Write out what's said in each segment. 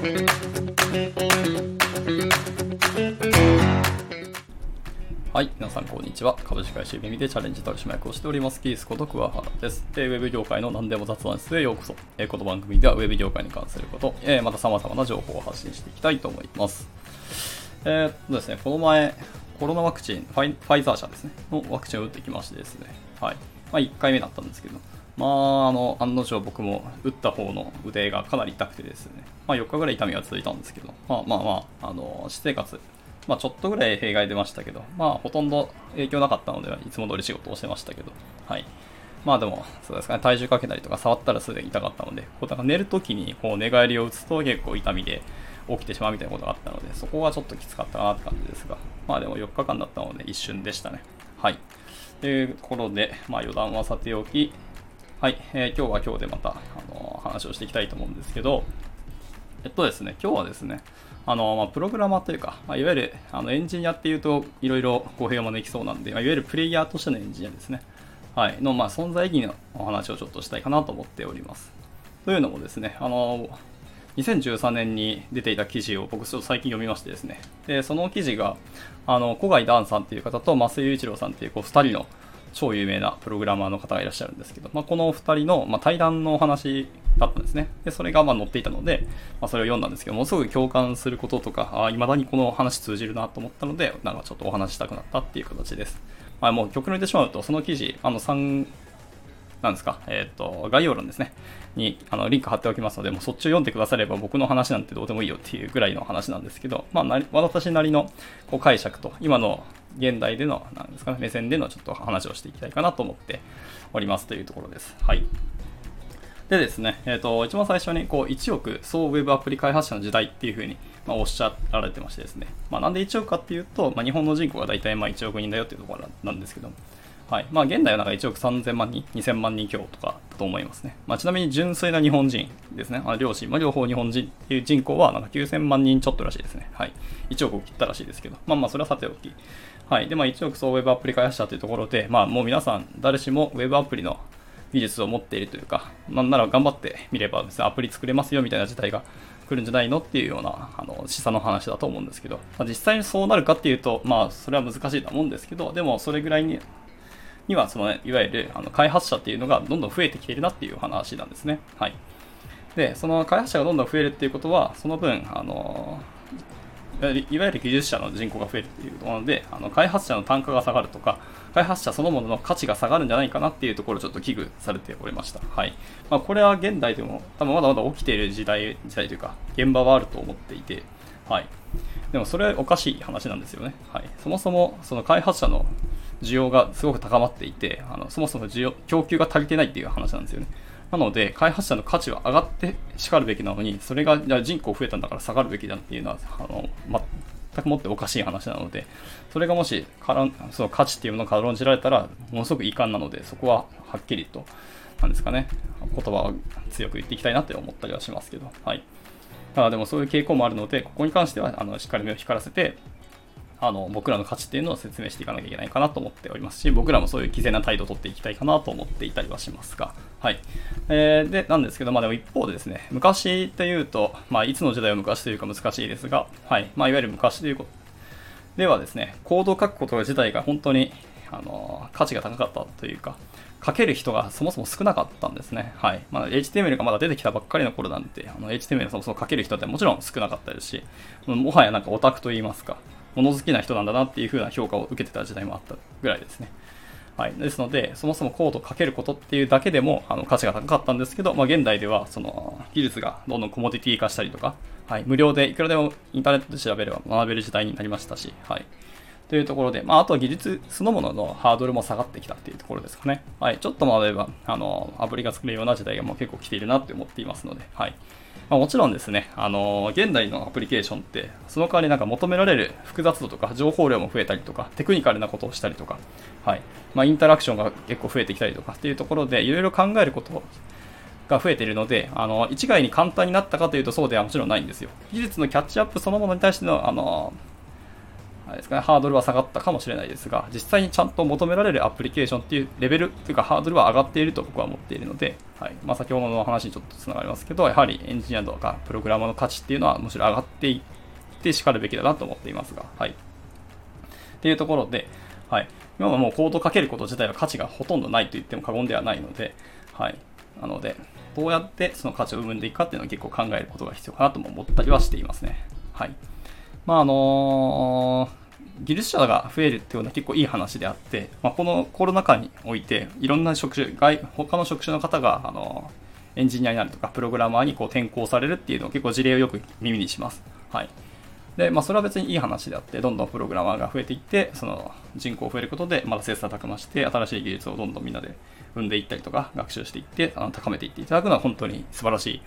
はい、皆さんこんにちは。株式会社耳でチャレンジ取締役をしております、キースこと桑原です。で、ウェブ業界の何でも雑談室へようこそ。えこの番組ではウェブ業界に関すること、えまた様々な情報を発信していきたいと思います。えー、っとですね、この前、コロナワクチン、ファイファイザー社ですね、のワクチンを打ってきましてですね、はい。まあ、1回目だったんですけど、まあ、あの、案の定僕も打った方の腕がかなり痛くてですね、まあ、4日ぐらい痛みが続いたんですけど、まあまあまあ、あの、私生活、まあ、ちょっとぐらい弊害出ましたけど、まあ、ほとんど影響なかったので、いつも通り仕事をしてましたけど、はい。まあでも、そうですかね、体重かけたりとか触ったらすでに痛かったので、こうなんか寝るときにこう寝返りを打つと結構痛みで起きてしまうみたいなことがあったので、そこはちょっときつかったかなって感じですが、まあでも4日間だったので一瞬でしたね。はい。というところで、まあ余談はさておき、はい、えー、今日は今日でまた、あの話をしていきたいと思うんですけど、えっとですね、今日はですね、あのまあ、プログラマーというか、まあ、いわゆるあのエンジニアっていうといろいろ語弊が招きそうなんで、まあ、いわゆるプレイヤーとしてのエンジニアですね、はい、の、まあ、存在意義のお話をちょっとしたいかなと思っております。というのもですね、あの2013年に出ていた記事を僕ちょっと最近読みましてですね、でその記事があの小貝ダンさんっていう方と増井雄一郎さんっていうこう2人の超有名なプログラマーの方がいらっしゃるんですけど、まあ、このお二人の、まあ、対談のお話だったんですね。で、それがまあ載っていたので、まあ、それを読んだんですけど、ものすごく共感することとか、あ未だにこの話通じるなと思ったので、なんかちょっとお話したくなったっていう形です。まあ、もう極論言ってしまうと、その記事、あの3、なんですか、えっ、ー、と、概要欄ですね。にあのリンク貼っておきますので、もうそっちを読んでくだされば僕の話なんてどうでもいいよっていうぐらいの話なんですけど、まあ、な私なりのこう解釈と、今の現代での、なんですかね、目線でのちょっと話をしていきたいかなと思っておりますというところです。はい。でですね、えっ、ー、と、一番最初に、こう、1億総ウェブアプリ開発者の時代っていうふうに、まあ、おっしゃられてましてですね、まあ、なんで1億かっていうと、まあ、日本の人口が大体まあ1億人だよっていうところなんですけど、はい。まあ、現代はなんか1億3000万人、2000万人強とかだと思いますね。まあ、ちなみに純粋な日本人ですね。あ両親、まあ、両方日本人っていう人口はなんか9000万人ちょっとらしいですね。はい。1億を切ったらしいですけど、まあまあ、それはさておき。はい。で、まあ、1億総ウェブアプリ開発者というところで、まあ、もう皆さん、誰しもウェブアプリの技術を持っているというか、なんなら頑張ってみれば別にアプリ作れますよみたいな時代が来るんじゃないのっていうようなあの示唆の話だと思うんですけど、まあ、実際にそうなるかっていうと、まあ、それは難しいと思うんですけど、でもそれぐらいににはその、ね、いわゆるあの開発者っていうのがどんどん増えてきているなっていう話なんですね。はい。で、その開発者がどんどん増えるっていうことは、その分、あのいわゆる技術者の人口が増えるっていうことなので、あの開発者の単価が下がるとか、開発者そのものの価値が下がるんじゃないかなっていうところをちょっと危惧されておりました。はい。まあ、これは現代でも多分まだまだ起きている時代、時代というか、現場はあると思っていて、はい。でもそれはおかしい話なんですよね。はい。そもそもその開発者の需要がすごく高まっていて、あのそもそも需要供給が足りてないっていう話なんですよね。なので、開発者の価値は上がってしかるべきなのに、それが人口増えたんだから下がるべきだっていうのは、あの全くもっておかしい話なので、それがもしからその価値っていうものが軽んじられたら、ものすごく遺憾なので、そこははっきりと、なんですかね、言葉を強く言っていきたいなって思ったりはしますけど、はい。ただでもそういう傾向もあるので、ここに関してはあのしっかり目を光らせて、あの僕らの価値っていうのを説明していかなきゃいけないかなと思っておりますし、僕らもそういう毅然な態度をとっていきたいかなと思っていたりはしますが、はい。えー、で、なんですけど、まあでも一方でですね、昔っていうと、まあいつの時代を昔というか難しいですが、はい。まあいわゆる昔ということではですね、コードを書くこと自体が本当に、あの、価値が高かったというか、書ける人がそもそも少なかったんですね。はい。まあ、HTML がまだ出てきたばっかりの頃なんて、あの HTML そもそも書ける人ってもちろん少なかったですし、もはやなんかオタクと言いますか、物好きな人なんだなっていう風な評価を受けてた時代もあったぐらいですね。はい、ですので、そもそもコードをかけることっていうだけでもあの価値が高かったんですけど、まあ、現代ではその技術がどんどんコモディティ化したりとか、はい、無料でいくらでもインターネットで調べれば学べる時代になりましたし、はい、というところで、まあ、あとは技術そのもののハードルも下がってきたっていうところですかね。はい、ちょっと学べばあのアプリが作れるような時代がもう結構来ているなって思っていますので、はい、まあ、もちろんですね、あの現代のアプリケーションって、その代わりなんか求められる複雑度とか情報量も増えたりとか、テクニカルなことをしたりとか、はいまあ、インタラクションが結構増えてきたりとかっていうところで、いろいろ考えることが増えているので、あの一概に簡単になったかというとそうではもちろんないんですよ。技術のキャッチアップそのものに対しての、あのーですかね、ハードルは下がったかもしれないですが、実際にちゃんと求められるアプリケーションっていうレベルっていうかハードルは上がっていると僕は思っているので、はいまあ、先ほどの話にちょっとつながりますけど、やはりエンジニアとかプログラマーの価値っていうのはむしろ上がっていってしかるべきだなと思っていますが、はい。っていうところで、はい。今はもうコードかけること自体は価値がほとんどないと言っても過言ではないので、はい。なので、どうやってその価値を生んでいくかっていうのを結構考えることが必要かなとも思ったりはしていますね。はい。まああのー、技術者が増えるっていうのは結構いい話であって、まあ、このコロナ禍において、いろんな職種、外他の職種の方が、あの、エンジニアになるとか、プログラマーにこう転校されるっていうのを結構事例をよく耳にします。はい。で、まあ、それは別にいい話であって、どんどんプログラマーが増えていって、その人口増えることで、まだ切磋琢磨して、新しい技術をどんどんみんなで生んでいったりとか、学習していって、あの高めていっていただくのは本当に素晴らしい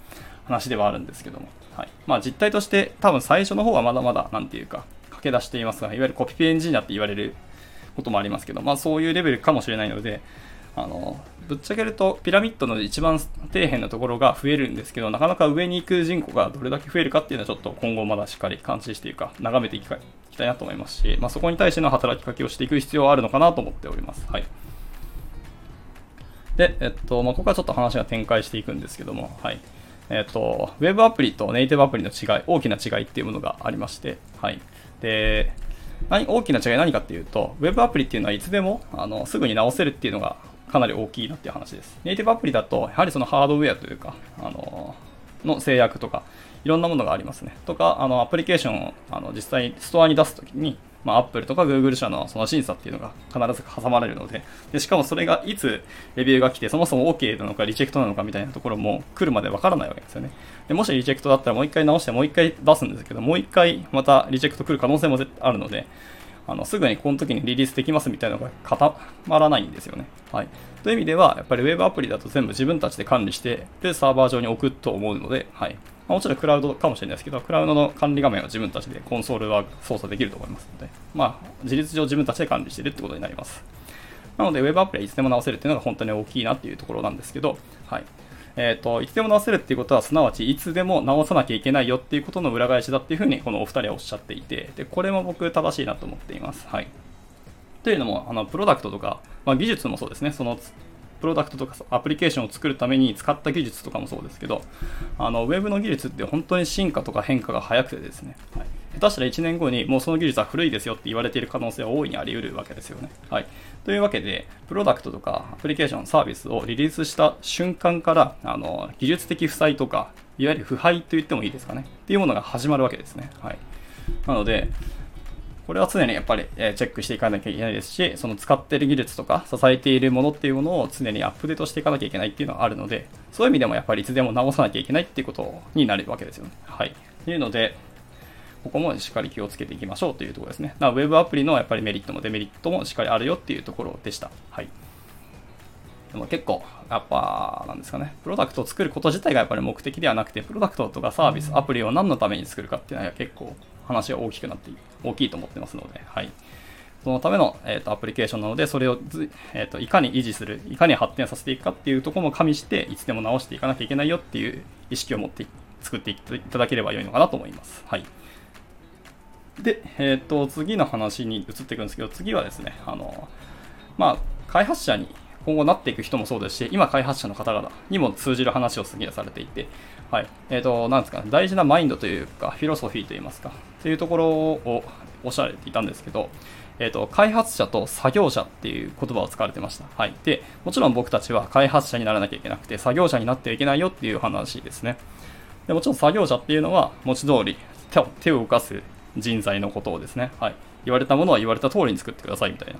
話ではあるんですけども、はい。まあ、実態として、多分最初の方はまだまだ、なんていうか、け出していますが、いわゆるコピペエンジニアって言われることもありますけど、まあ、そういうレベルかもしれないので、あの、ぶっちゃけるとピラミッドの一番底辺のところが増えるんですけど、なかなか上に行く人口がどれだけ増えるかっていうのはちょっと今後まだしっかり監視していうか、眺めていきたいなと思いますし、まあ、そこに対しての働きかけをしていく必要はあるのかなと思っております。はい。で、えっと、まあ、ここはちょっと話が展開していくんですけども、はい。えっと、ウェブアプリとネイティブアプリの違い、大きな違いっていうものがありまして、はい。で、何大きな違いは何かっていうと、Web アプリっていうのはいつでもあのすぐに直せるっていうのがかなり大きいなっていう話です。ネイティブアプリだと、やはりそのハードウェアというか、あのの制約とか、いろんなものがありますね。とか、あのアプリケーションをあの実際にストアに出すときに、まあ、Apple とか Google 社のその審査っていうのが必ず挟まれるのでで、しかもそれがいつレビューが来て、そもそも OK なのかリジェクトなのかみたいなところも来るまでわからないわけですよね。でもしリジェクトだったらもう一回直してもう一回出すんですけど、もう一回またリジェクト来る可能性もあるので、あのすぐにこの時にリリースできますみたいなのが固まらないんですよね。はい。という意味では、やっぱり Web アプリだと全部自分たちで管理して、で、サーバー上に置くと思うので、はい。ま、もちろんクラウドかもしれないですけど、クラウドの管理画面は自分たちでコンソールは操作できると思いますので、まあ、事実上自分たちで管理しているってことになります。なので、Web アプリはいつでも直せるっていうのが本当に大きいなっていうところなんですけど、はい。えっ、ー、と、いつでも直せるっていうことは、すなわちいつでも直さなきゃいけないよっていうことの裏返しだっていうふうに、このお二人はおっしゃっていて、で、これも僕正しいなと思っています。はい。というのも、あの、プロダクトとか、まあ、技術もそうですね、その、プロダクトとかアプリケーションを作るために使った技術とかもそうですけど、あの、ウェブの技術って本当に進化とか変化が早くてですね、はい、下手したら1年後にもうその技術は古いですよって言われている可能性は大いにあり得るわけですよね。はい。というわけで、プロダクトとかアプリケーション、サービスをリリースした瞬間から、あの、技術的負債とか、いわゆる腐敗と言ってもいいですかね。っていうものが始まるわけですね。はい。なので、これは常にやっぱり、えチェックしていかなきゃいけないですし、その使っている技術とか支えているものっていうものを常にアップデートしていかなきゃいけないっていうのはあるので、そういう意味でもやっぱりいつでも直さなきゃいけないっていうことになるわけですよね。はい。というので、ここもしっかり気をつけていきましょうというところですね。なウェブアプリのやっぱりメリットもデメリットもしっかりあるよっていうところでした。はい。でも結構、やっぱ、なんですかね、プロダクトを作ること自体がやっぱり目的ではなくて、プロダクトとかサービス、アプリを何のために作るかっていうのは結構話が大きくなって大きいと思ってますので、はい。そのための、えーと、アプリケーションなので、それをえーと、いかに維持する、いかに発展させていくかっていうところも加味して、いつでも直していかなきゃいけないよっていう意識を持って作っていただければ良いのかなと思います。はい。で、えっ、ー、と、次の話に移っていくんですけど、次はですね、あの、まあ、開発者に今後なっていく人もそうですし、今開発者の方々にも通じる話を次はされていて、はい。えっ、ー、と、なんですかね、大事なマインドというか、フィロソフィーといいますか、というところをおっしゃられていたんですけど、えっ、ー、と、開発者と作業者っていう言葉を使われてました。はい。で、もちろん僕たちは開発者にならなきゃいけなくて、作業者になってはいけないよっていう話ですね。でもちろん作業者っていうのは、文字通り手を動かす人材のことをですね、はい。言われたものは言われた通りに作ってくださいみたいな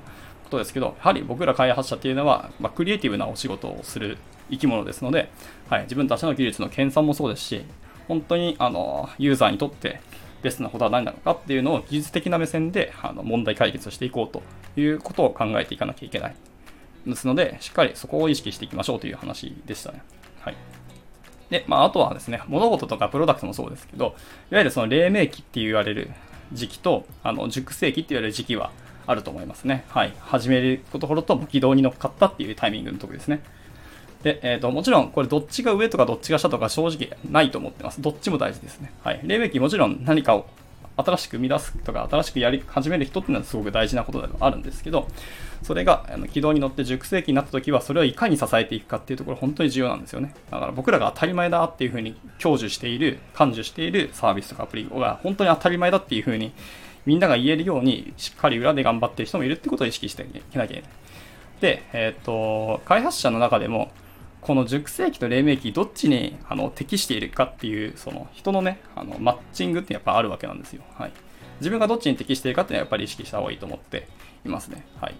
ことですけど、やはり僕ら開発者っていうのは、まあ、クリエイティブなお仕事をする生き物ですので、はい、自分たちの技術の研鑽もそうですし、本当にあのユーザーにとってベストなことは何なのかっていうのを技術的な目線であの問題解決していこうということを考えていかなきゃいけない。ですので、しっかりそこを意識していきましょうという話でしたね。はい。で、まあ、あとはですね、物事とかプロダクトもそうですけど、いわゆるその黎明期って言われる時期と、あの、熟成期って言われる時期はあると思いますね。はい。始めるところと軌道に乗っかったっていうタイミングのとこですね。で、えっ、ー、と、もちろん、これどっちが上とかどっちが下とか正直ないと思ってます。どっちも大事ですね。はい。黎明期もちろん何かを新しく生み出すとか、新しくやり始める人っていうのはすごく大事なことではあるんですけど、それがあの軌道に乗って熟成期になった時は、それをいかに支えていくかっていうところ、本当に重要なんですよね。だから僕らが当たり前だっていうふうに享受している、感受しているサービスとかアプリが本当に当たり前だっていうふうにみんなが言えるように、しっかり裏で頑張ってる人もいるってことを意識していけなきゃいけない。で、えっ、ー、と、開発者の中でも、この熟成期と黎明期どっちにあの適しているかっていうその人のねあのマッチングってやっぱあるわけなんですよ、はい、自分がどっちに適しているかっていうのはやっぱり意識した方がいいと思っていますね、はい、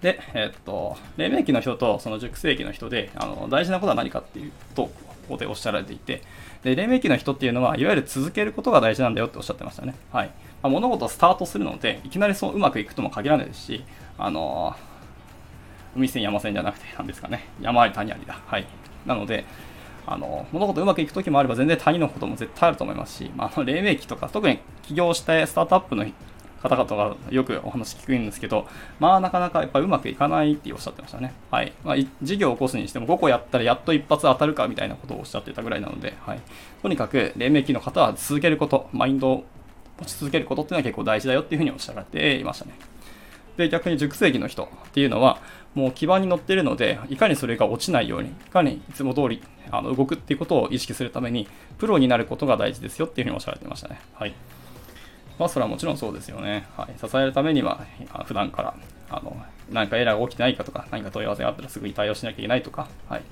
で、えー、っと黎明期の人とその熟成期の人であの大事なことは何かっていうとここでおっしゃられていてで黎明期の人っていうのはいわゆる続けることが大事なんだよっておっしゃってましたね、はい。まあ、物事をスタートするのでいきなりそううまくいくとも限らないですしあのー海線山線じゃなくて、なんですかね、山あり谷ありだ。はい。なので、あの物事うまくいくときもあれば全然谷のことも絶対あると思いますし、まあ、あの黎明期とか特に起業したスタートアップの方々がよくお話聞くんですけど、まあなかなかやっぱりうまくいかないっておっしゃってましたね。はい。まあ、事業を起こすにしても5個やったらやっと一発当たるかみたいなことをおっしゃってたぐらいなので、はい。とにかく黎明期の方は続けること、マインドを持ち続けることっていうのは結構大事だよっていうふうにおっしゃられていましたね。で、逆に熟成期の人っていうのは、もう基盤に乗ってるので、いかにそれが落ちないように、いかにいつも通りあの動くっていうことを意識するために、プロになることが大事ですよっていうふうにおっしゃられてましたね。はい。まあ、それはもちろんそうですよね。はい。支えるためには、普段から、あの、何かエラーが起きてないかとか、何か問い合わせがあったらすぐに対応しなきゃいけないとか、はい。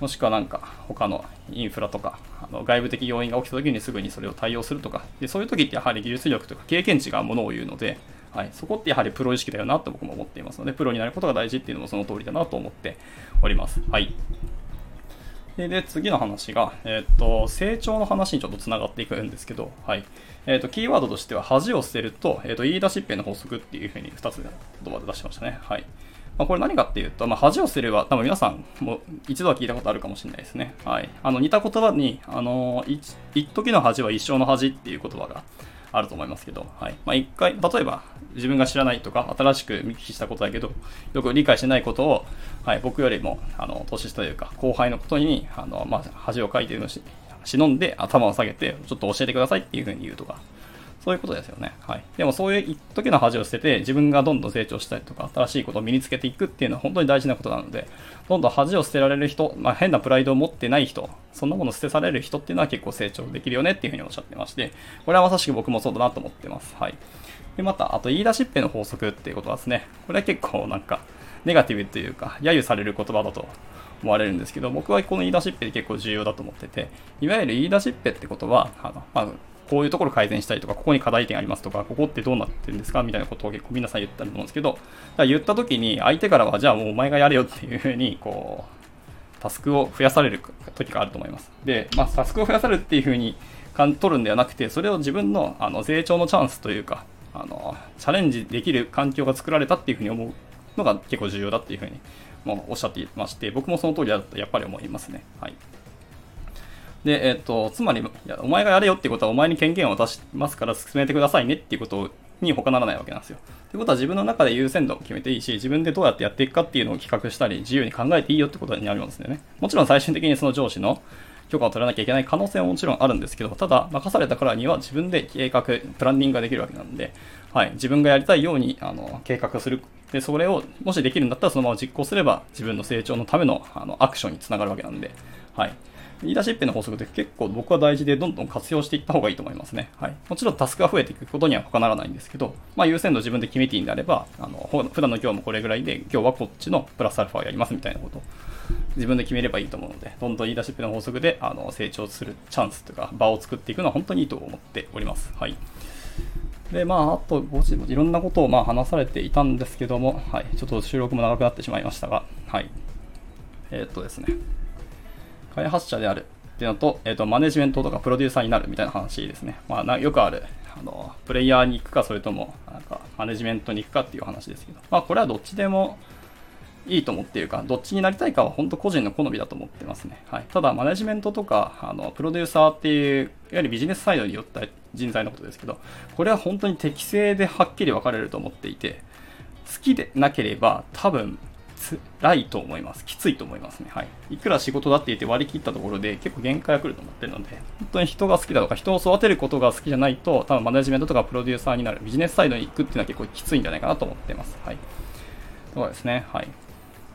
もしくはなんか他のインフラとかあの外部的要因が起きた時にすぐにそれを対応するとかでそういう時ってやはり技術力とか経験値がものを言うのではい、そこってやはりプロ意識だよなと僕も思っていますので、プロになることが大事っていうのもその通りだなと思っております。はい。で、で次の話が、えっ、と、成長の話にちょっとつながっていくんですけど、はい。えっ、と、キーワードとしては、恥を捨てると、えっ、ー、と、言い出しっぺの法則っていうふうに2つ言葉で出しましたね。はい。まあ、これ何かっていうと、まあ、恥を捨てるは多分皆さんも一度は聞いたことあるかもしれないですね。はい。あの、似た言葉に、あの、一時の恥は一生の恥っていう言葉があると思いますけど、はい。まあ、一回、例えば自分が知らないとか、新しく見聞きしたことだけど、よく理解してないことを、はい、僕よりも、あの、年下というか、後輩のことに、あの、まあ、恥をかいてるのし、忍んで頭を下げて、ちょっと教えてくださいっていうふうに言うとか、そういうことですよね。はい。でもそういう時の恥を捨てて、自分がどんどん成長したりとか、新しいことを身につけていくっていうのは本当に大事なことなので、どんどん恥を捨てられる人、まあ、変なプライドを持ってない人、そんなもの捨てされる人っていうのは結構成長できるよねっていうふうにおっしゃってまして、これはまさしく僕もそうだなと思ってます。はい。で、また、あと言い出しっぺの法則っていうことですね、これは結構なんか、ネガティブというか、揶揄される言葉だと思われるんですけど、僕はこの言い出しっぺで結構重要だと思ってて、いわゆる言い出しっぺってことは、あのまあ、こういうところ改善したいとか、ここに課題点ありますとか、ここってどうなってるんですかみたいなことを結構皆さん言ったりと思うんですけど、言った時に相手からは、じゃあもうお前がやれよっていうふうに、こう、タスクを増やされる時があると思います。で、まあ、タスクを増やされるっていうふうに取るんではなくて、それを自分のあの成長のチャンスというか、あの、チャレンジできる環境が作られたっていうふうに思うのが結構重要だっていうふうにもおっしゃっていまして、僕もその通りだとやっぱり思いますね。はい。で、えっ、と、つまり、いや、お前がやれよってことはお前に権限を渡しますから進めてくださいねっていうことに他ならないわけなんですよ。ということは自分の中で優先度を決めていいし、自分でどうやってやっていくかっていうのを企画したり、自由に考えていいよってことになりますよね。もちろん最終的にその上司の許可を取らなきゃいけない可能性ももちろんあるんですけど、ただ、任されたからには自分で計画、プランニングができるわけなんで、はい、自分がやりたいようにあの計画する。で、それをもしできるんだったらそのまま実行すれば自分の成長のためのあのアクションにつながるわけなんで、はい。リーダーシップの法則って結構僕は大事でどんどん活用していった方がいいと思いますね。はい。もちろんタスクが増えていくことには他ならないんですけど、まあ優先度自分で決めていいんであれば、あの、普段の今日もこれぐらいで、今日はこっちのプラスアルファやりますみたいなこと自分で決めればいいと思うので、どんどんリーダーシップの法則であの成長するチャンスというか場を作っていくのは本当にいいと思っております。はい。で、まあ、あと、いろんなことをまあ話されていたんですけども、はい。ちょっと収録も長くなってしまいましたが、はい。えー、っとですね。開発者であるっていうのと、えっ、ー、と、マネジメントとかプロデューサーになるみたいな話ですね。まあ、よくある、あの、プレイヤーに行くか、それとも、なんか、マネジメントに行くかっていう話ですけど、まあ、これはどっちでもいいと思っているか、どっちになりたいかは本当個人の好みだと思ってますね。はい。ただ、マネジメントとか、あの、プロデューサーっていう、いわゆるビジネスサイドによった人材のことですけど、これは本当に適正ではっきり分かれると思っていて、好きでなければ多分辛いと思います。きついと思いますね。はい。いくら仕事だって言って割り切ったところで結構限界が来ると思ってるので、本当に人が好きだとか人を育てることが好きじゃないと、多分マネジメントとかプロデューサーになる、ビジネスサイドに行くっていうのは結構きついんじゃないかなと思ってます。はい。そうですね。はい。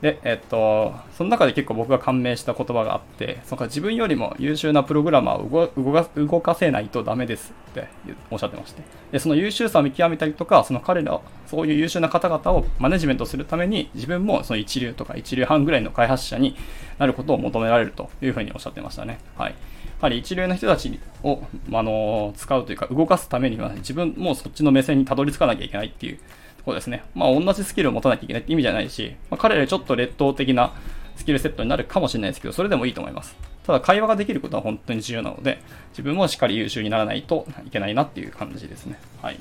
で、えっと、その中で結構僕が感銘した言葉があって、その自分よりも優秀なプログラマーを動か動かせないとダメですっておっしゃってまして、でその優秀さを見極めたりとか、その彼ら、そういう優秀な方々をマネジメントするために、自分もその一流とか一流半ぐらいの開発者になることを求められるというふうにおっしゃってましたね。はい。やはり一流の人たちを、あの使うというか動かすためには、自分もそっちの目線にたどり着かなきゃいけないっていうそうですね。まあ、同じスキルを持たなきゃいけないって意味じゃないし、まあ、彼らちょっと劣等的なスキルセットになるかもしれないですけど、それでもいいと思います。ただ、会話ができることは本当に重要なので、自分もしっかり優秀にならないといけないなっていう感じですね。はい。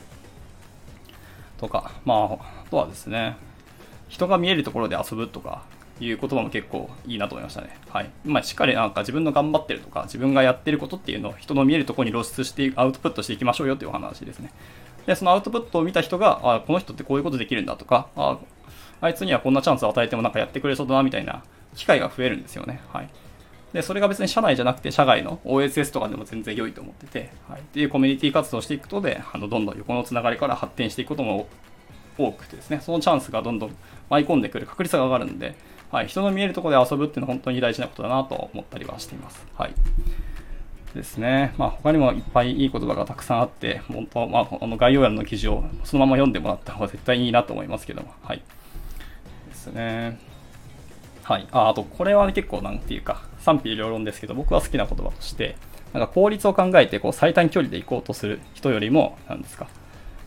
とか、まあ、あとはですね、人が見えるところで遊ぶとかいう言葉も結構いいなと思いましたね。はい。まあ、しっかりなんか自分の頑張ってるとか、自分がやってることっていうのを人の見えるところに露出してアウトプットしていきましょうよっていうお話ですね。で、そのアウトプットを見た人が、あこの人ってこういうことできるんだとか、ああいつにはこんなチャンスを与えてもなんかやってくれそうだなみたいな機会が増えるんですよね。はい。で、それが別に社内じゃなくて社外の OSS とかでも全然良いと思ってて、はい。っていうコミュニティ活動をしていくことで、あの、どんどん横のつながりから発展していくことも多くてですね、そのチャンスがどんどん舞い込んでくる確率が上がるんで、はい。人の見えるところで遊ぶっていうのは本当に大事なことだなと思ったりはしています。はい。ですね。まあ、他にもいっぱいいい言葉がたくさんあって、本当、まあ、この概要欄の記事をそのまま読んでもらった方が絶対いいなと思いますけども、はい。ですね。はい。あ、あと、これは、ね、結構なんていうか、賛否両論ですけど、僕は好きな言葉として、なんか効率を考えて、こう、最短距離で行こうとする人よりも、なんですか、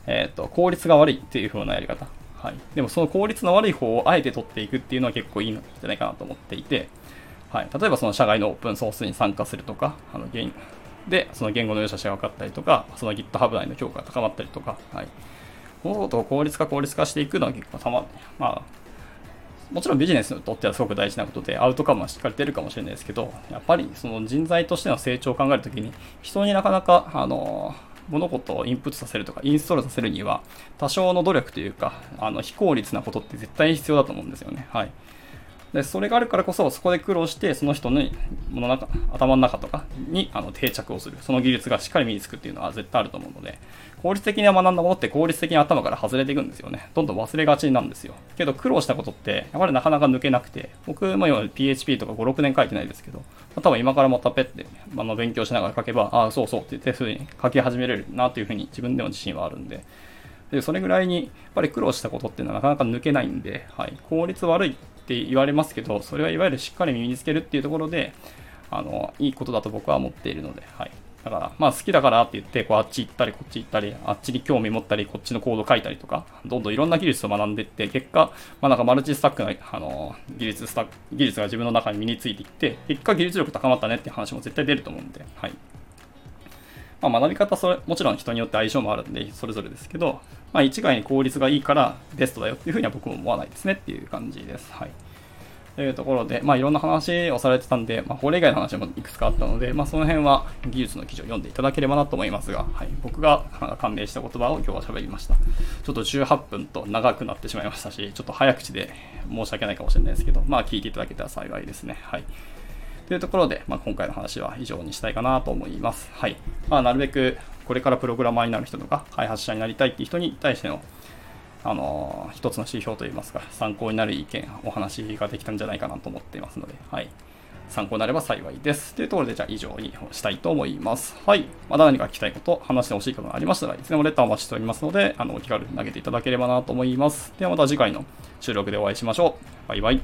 えっ、ー、と、効率が悪いっていう風なやり方。はい。でも、その効率の悪い方をあえて取っていくっていうのは結構いいんじゃないかなと思っていて、はい、例えばその社外のオープンソースに参加するとか、あの言で、その言語の良さが分かったりとか、その GitHub 内の強化が高まったりとか、はい。このことを効率化、効率化していくのは結構たま、まあ、もちろんビジネスにとってはすごく大事なことで、アウトカムはしっかり出るかもしれないですけど、やっぱりその人材としての成長を考えるときに、人になかなか、あの、物事をインプットさせるとか、インストールさせるには、多少の努力というか、あの、非効率なことって絶対に必要だと思うんですよね。はい。でそれがあるからこそそこで苦労してその人のの中頭の中とかにあの定着をする。その技術がしっかり身につくっていうのは絶対あると思うので効率的に学んだものって効率的に頭から外れていくんですよね。どんどん忘れがちなんですよ。けど苦労したことってやっぱりなかなか抜けなくて僕も今 PHP とか56年書いてないですけど多分今からもたペってあの勉強しながら書けばああそうそうって言ってすぐに書き始めれるなというふうに自分でも自信はあるんで。でそれぐらいにやっぱり苦労したことっていうのはなかなか抜けないんで、はい、効率悪いって言われますけど、それはいわゆるしっかり身につけるっていうところで、あの、いいことだと僕は思っているので、はい。だから、まあ好きだからって言って、こうあっち行ったりこっち行ったり、あっちに興味持ったり、こっちのコード書いたりとか、どんどんいろんな技術を学んでいって、結果、まあなんかマルチスタックな、あの、技術スタック、技術が自分の中に身についていって、結果技術力高まったねっていう話も絶対出ると思うんで、はい。まあ学び方それ、もちろん人によって相性もあるんで、それぞれですけど、まあ一概に効率がいいからベストだよっていうふうには僕も思わないですねっていう感じです。はい。というところで、まあ、いろんな話をされてたんで、まあ、法令以外の話もいくつかあったので、まあ、その辺は技術の記事を読んでいただければなと思いますが、はい、僕が感銘した言葉を今日は喋りました。ちょっと18分と長くなってしまいましたし、ちょっと早口で申し訳ないかもしれないですけど、まあ、聞いていただけたら幸いですね。はい。というところで、まあ、今回の話は以上にしたいかなと思います。はい。まあ、なるべくこれからプログラマーになる人とか、開発者になりたいっていう人に対してのあの一つの指標といいますか、参考になる意見、お話ができたんじゃないかなと思っていますので、はい。参考になれば幸いです。というところで、じゃあ以上にしたいと思います。はい。まだ何か聞きたいこと、話してほしいことがありましたらいつでもレターお待ちしておりますので、あの、お気軽に投げていただければなと思います。ではまた次回の収録でお会いしましょう。バイバイ。